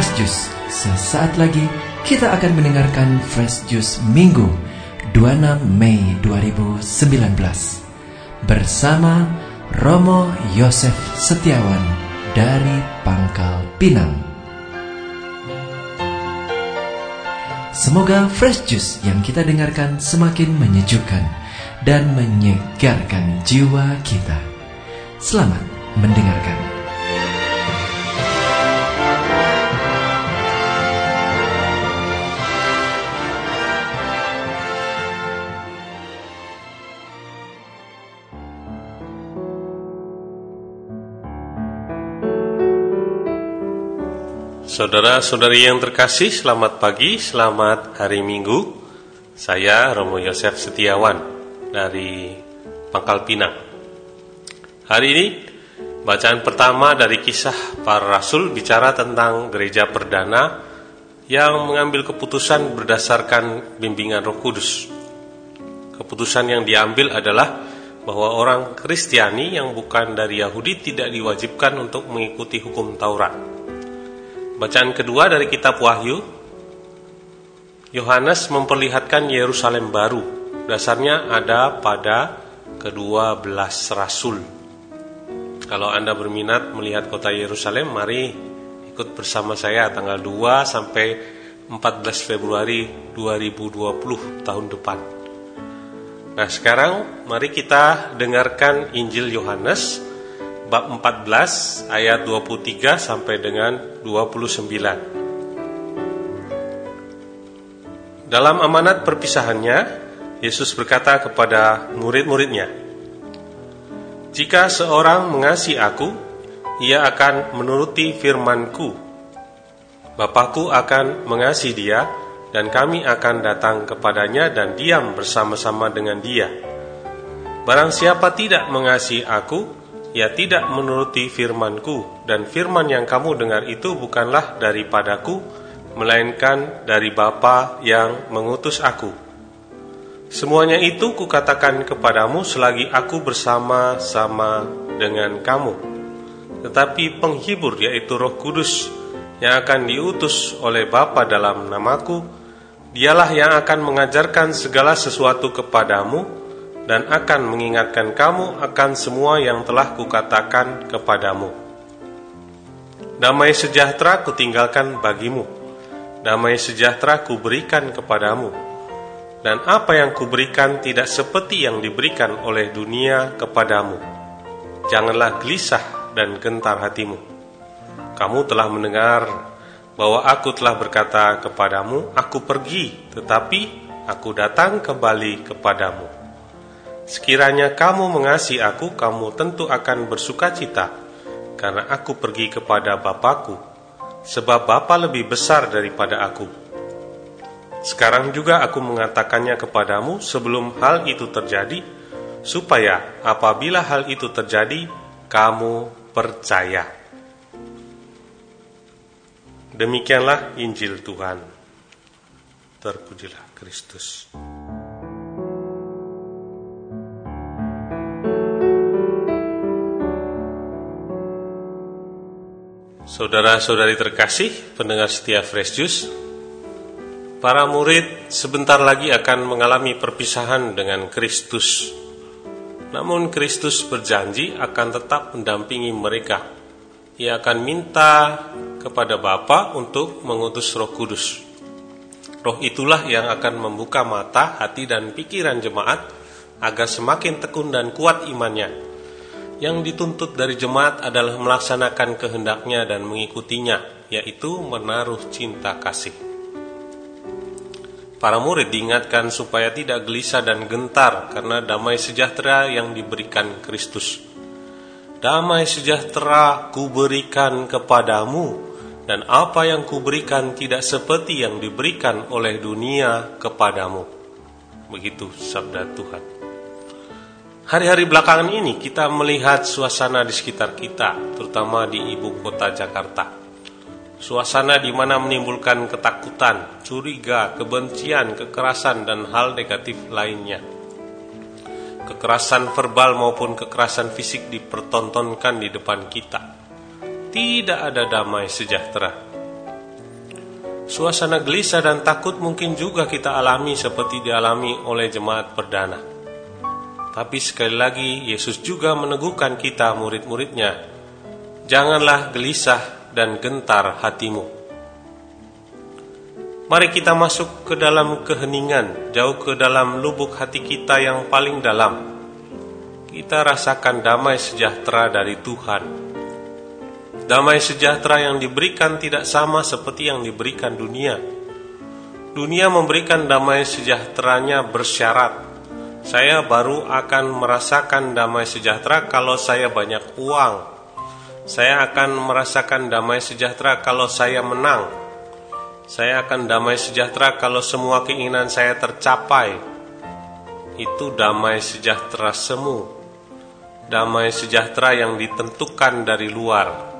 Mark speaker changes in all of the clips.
Speaker 1: Fresh Juice. Sesaat lagi kita akan mendengarkan Fresh Juice Minggu 26 Mei 2019 bersama Romo Yosef Setiawan dari Pangkal Pinang. Semoga Fresh Juice yang kita dengarkan semakin menyejukkan dan menyegarkan jiwa kita. Selamat mendengarkan.
Speaker 2: Saudara-saudari yang terkasih, selamat pagi, selamat hari Minggu. Saya Romo Yosef Setiawan dari Pangkal Pinang. Hari ini bacaan pertama dari kisah para rasul bicara tentang gereja perdana yang mengambil keputusan berdasarkan bimbingan Roh Kudus. Keputusan yang diambil adalah bahwa orang Kristiani yang bukan dari Yahudi tidak diwajibkan untuk mengikuti hukum Taurat. Bacaan kedua dari kitab Wahyu Yohanes memperlihatkan Yerusalem baru. Dasarnya ada pada kedua belas rasul. Kalau Anda berminat melihat kota Yerusalem Mari ikut bersama saya tanggal 2 sampai 14 Februari 2020 tahun depan. Nah sekarang mari kita dengarkan Injil Yohanes bab 14 ayat 23 sampai dengan 29. Dalam amanat perpisahannya, Yesus berkata kepada murid-muridnya, "Jika seorang mengasihi aku, ia akan menuruti firman-Ku. Bapakku akan mengasihi dia, dan kami akan datang kepadanya dan diam bersama-sama dengan dia. Barang siapa tidak mengasihi aku, ia tidak menuruti firmanku, dan firman yang kamu dengar itu bukanlah daripadaku, melainkan dari Bapa yang mengutus aku. Semuanya itu kukatakan kepadamu selagi aku bersama-sama dengan kamu. Tetapi penghibur yaitu roh kudus yang akan diutus oleh Bapa dalam namaku, dialah yang akan mengajarkan segala sesuatu kepadamu, dan akan mengingatkan kamu akan semua yang telah kukatakan kepadamu. Damai sejahtera kutinggalkan bagimu, damai sejahtera kuberikan kepadamu, dan apa yang kuberikan tidak seperti yang diberikan oleh dunia kepadamu. Janganlah gelisah dan gentar hatimu. Kamu telah mendengar bahwa aku telah berkata kepadamu, aku pergi, tetapi aku datang kembali kepadamu. Sekiranya kamu mengasihi aku, kamu tentu akan bersuka cita, karena aku pergi kepada Bapakku, sebab Bapa lebih besar daripada aku. Sekarang juga aku mengatakannya kepadamu sebelum hal itu terjadi, supaya apabila hal itu terjadi, kamu percaya. Demikianlah Injil Tuhan. Terpujilah Kristus. Saudara-saudari terkasih, pendengar setia Fresh Juice, para murid sebentar lagi akan mengalami perpisahan dengan Kristus. Namun Kristus berjanji akan tetap mendampingi mereka. Ia akan minta kepada Bapa untuk mengutus Roh Kudus. Roh itulah yang akan membuka mata, hati, dan pikiran jemaat agar semakin tekun dan kuat imannya yang dituntut dari jemaat adalah melaksanakan kehendaknya dan mengikutinya, yaitu menaruh cinta kasih. Para murid diingatkan supaya tidak gelisah dan gentar karena damai sejahtera yang diberikan Kristus. Damai sejahtera kuberikan kepadamu, dan apa yang kuberikan tidak seperti yang diberikan oleh dunia kepadamu. Begitu sabda Tuhan. Hari-hari belakangan ini kita melihat suasana di sekitar kita, terutama di ibu kota Jakarta. Suasana di mana menimbulkan ketakutan, curiga, kebencian, kekerasan, dan hal negatif lainnya. Kekerasan verbal maupun kekerasan fisik dipertontonkan di depan kita. Tidak ada damai sejahtera. Suasana gelisah dan takut mungkin juga kita alami seperti dialami oleh jemaat perdana. Tapi sekali lagi Yesus juga meneguhkan kita murid-muridnya. Janganlah gelisah dan gentar hatimu. Mari kita masuk ke dalam keheningan, jauh ke dalam lubuk hati kita yang paling dalam. Kita rasakan damai sejahtera dari Tuhan. Damai sejahtera yang diberikan tidak sama seperti yang diberikan dunia. Dunia memberikan damai sejahteranya bersyarat. Saya baru akan merasakan damai sejahtera kalau saya banyak uang. Saya akan merasakan damai sejahtera kalau saya menang saya akan damai sejahtera kalau semua keinginan saya tercapai. Itu damai sejahtera semu. Damai sejahtera yang ditentukan dari luar.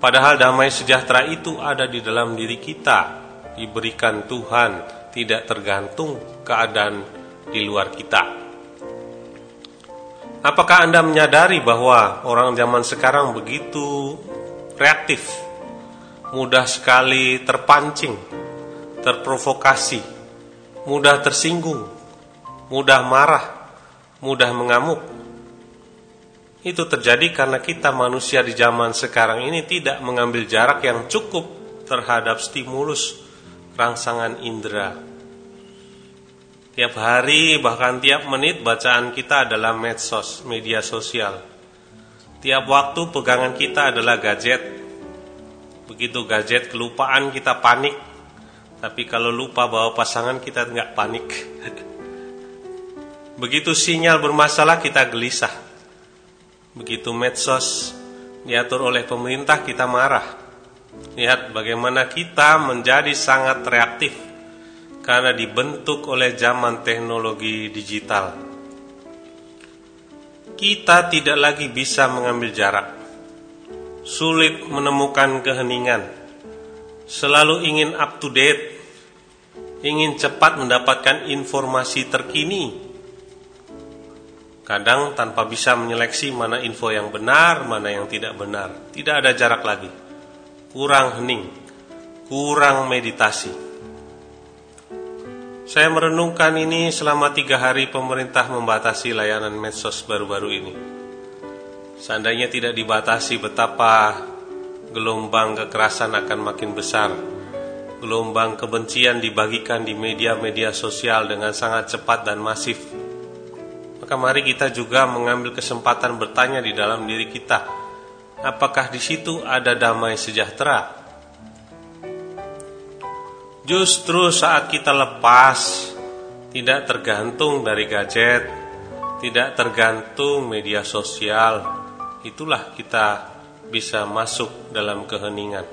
Speaker 2: Padahal damai sejahtera itu ada di dalam diri kita, diberikan Tuhan, tidak tergantung keadaan di luar kita. Apakah Anda menyadari bahwa orang zaman sekarang begitu reaktif mudah sekali terpancing, terprovokasi, mudah tersinggung, mudah marah, mudah mengamuk. Itu terjadi karena kita manusia di zaman sekarang ini tidak mengambil jarak yang cukup terhadap stimulus rangsangan indera. Tiap hari bahkan tiap menit bacaan kita adalah medsos, media sosial. Tiap waktu pegangan kita adalah gadget, Begitu gadget kelupaan kita panik. Tapi kalau lupa bawa pasangan kita nggak panik. Begitu sinyal bermasalah kita gelisah. Begitu medsos diatur oleh pemerintah kita marah. Lihat bagaimana kita menjadi sangat reaktif karena dibentuk oleh zaman teknologi digital. Kita tidak lagi bisa mengambil jarak sulit menemukan keheningan, selalu ingin up to date, ingin cepat mendapatkan informasi terkini. Kadang tanpa bisa menyeleksi mana info yang benar, mana yang tidak benar. Tidak ada jarak lagi. Kurang hening, kurang meditasi. Saya merenungkan ini selama tiga hari pemerintah membatasi layanan medsos baru-baru ini. Seandainya tidak dibatasi betapa gelombang kekerasan akan makin besar. Gelombang kebencian dibagikan di media-media sosial dengan sangat cepat dan masif. Maka mari kita juga mengambil kesempatan bertanya di dalam diri kita, apakah di situ ada damai sejahtera? Justru saat kita lepas, tidak tergantung dari gadget, tidak tergantung media sosial, itulah kita bisa masuk dalam keheningan.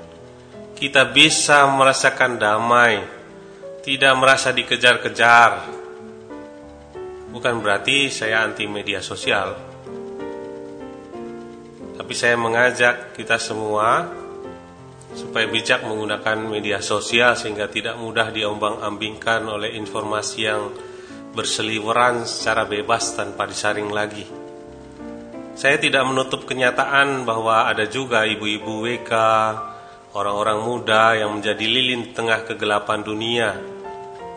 Speaker 2: Kita bisa merasakan damai, tidak merasa dikejar-kejar. Bukan berarti saya anti media sosial, tapi saya mengajak kita semua supaya bijak menggunakan media sosial sehingga tidak mudah diombang-ambingkan oleh informasi yang berseliweran secara bebas tanpa disaring lagi. Saya tidak menutup kenyataan bahwa ada juga ibu-ibu WK, orang-orang muda yang menjadi lilin tengah kegelapan dunia,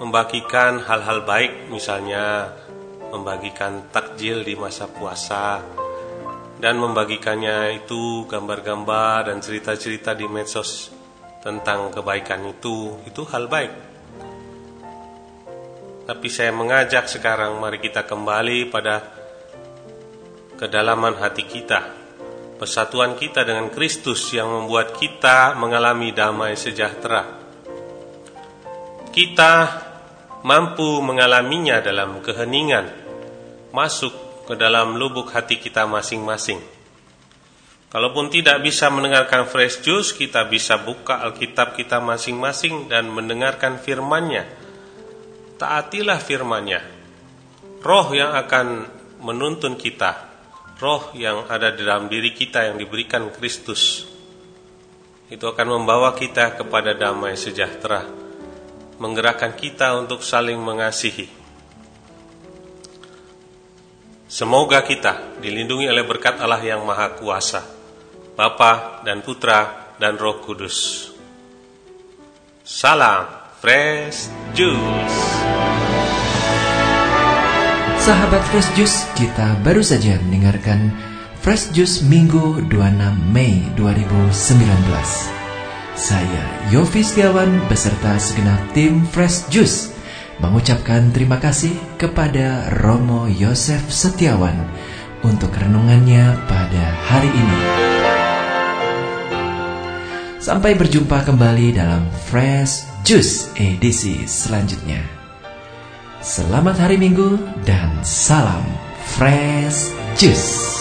Speaker 2: membagikan hal-hal baik misalnya membagikan takjil di masa puasa dan membagikannya itu gambar-gambar dan cerita-cerita di medsos tentang kebaikan itu, itu hal baik. Tapi saya mengajak sekarang mari kita kembali pada kedalaman hati kita, persatuan kita dengan Kristus yang membuat kita mengalami damai sejahtera. Kita mampu mengalaminya dalam keheningan, masuk ke dalam lubuk hati kita masing-masing. Kalaupun tidak bisa mendengarkan fresh juice, kita bisa buka Alkitab kita masing-masing dan mendengarkan firman-Nya. Taatilah firman-Nya. Roh yang akan menuntun kita roh yang ada di dalam diri kita yang diberikan Kristus itu akan membawa kita kepada damai sejahtera, menggerakkan kita untuk saling mengasihi. Semoga kita dilindungi oleh berkat Allah yang Maha Kuasa, Bapa dan Putra dan Roh Kudus. Salam Fresh Juice.
Speaker 1: Sahabat Fresh Juice, kita baru saja mendengarkan Fresh Juice Minggu 26 Mei 2019. Saya Yofi Setiawan beserta segenap tim Fresh Juice mengucapkan terima kasih kepada Romo Yosef Setiawan untuk renungannya pada hari ini. Sampai berjumpa kembali dalam Fresh Juice edisi selanjutnya. Selamat hari Minggu dan salam Fresh Juice.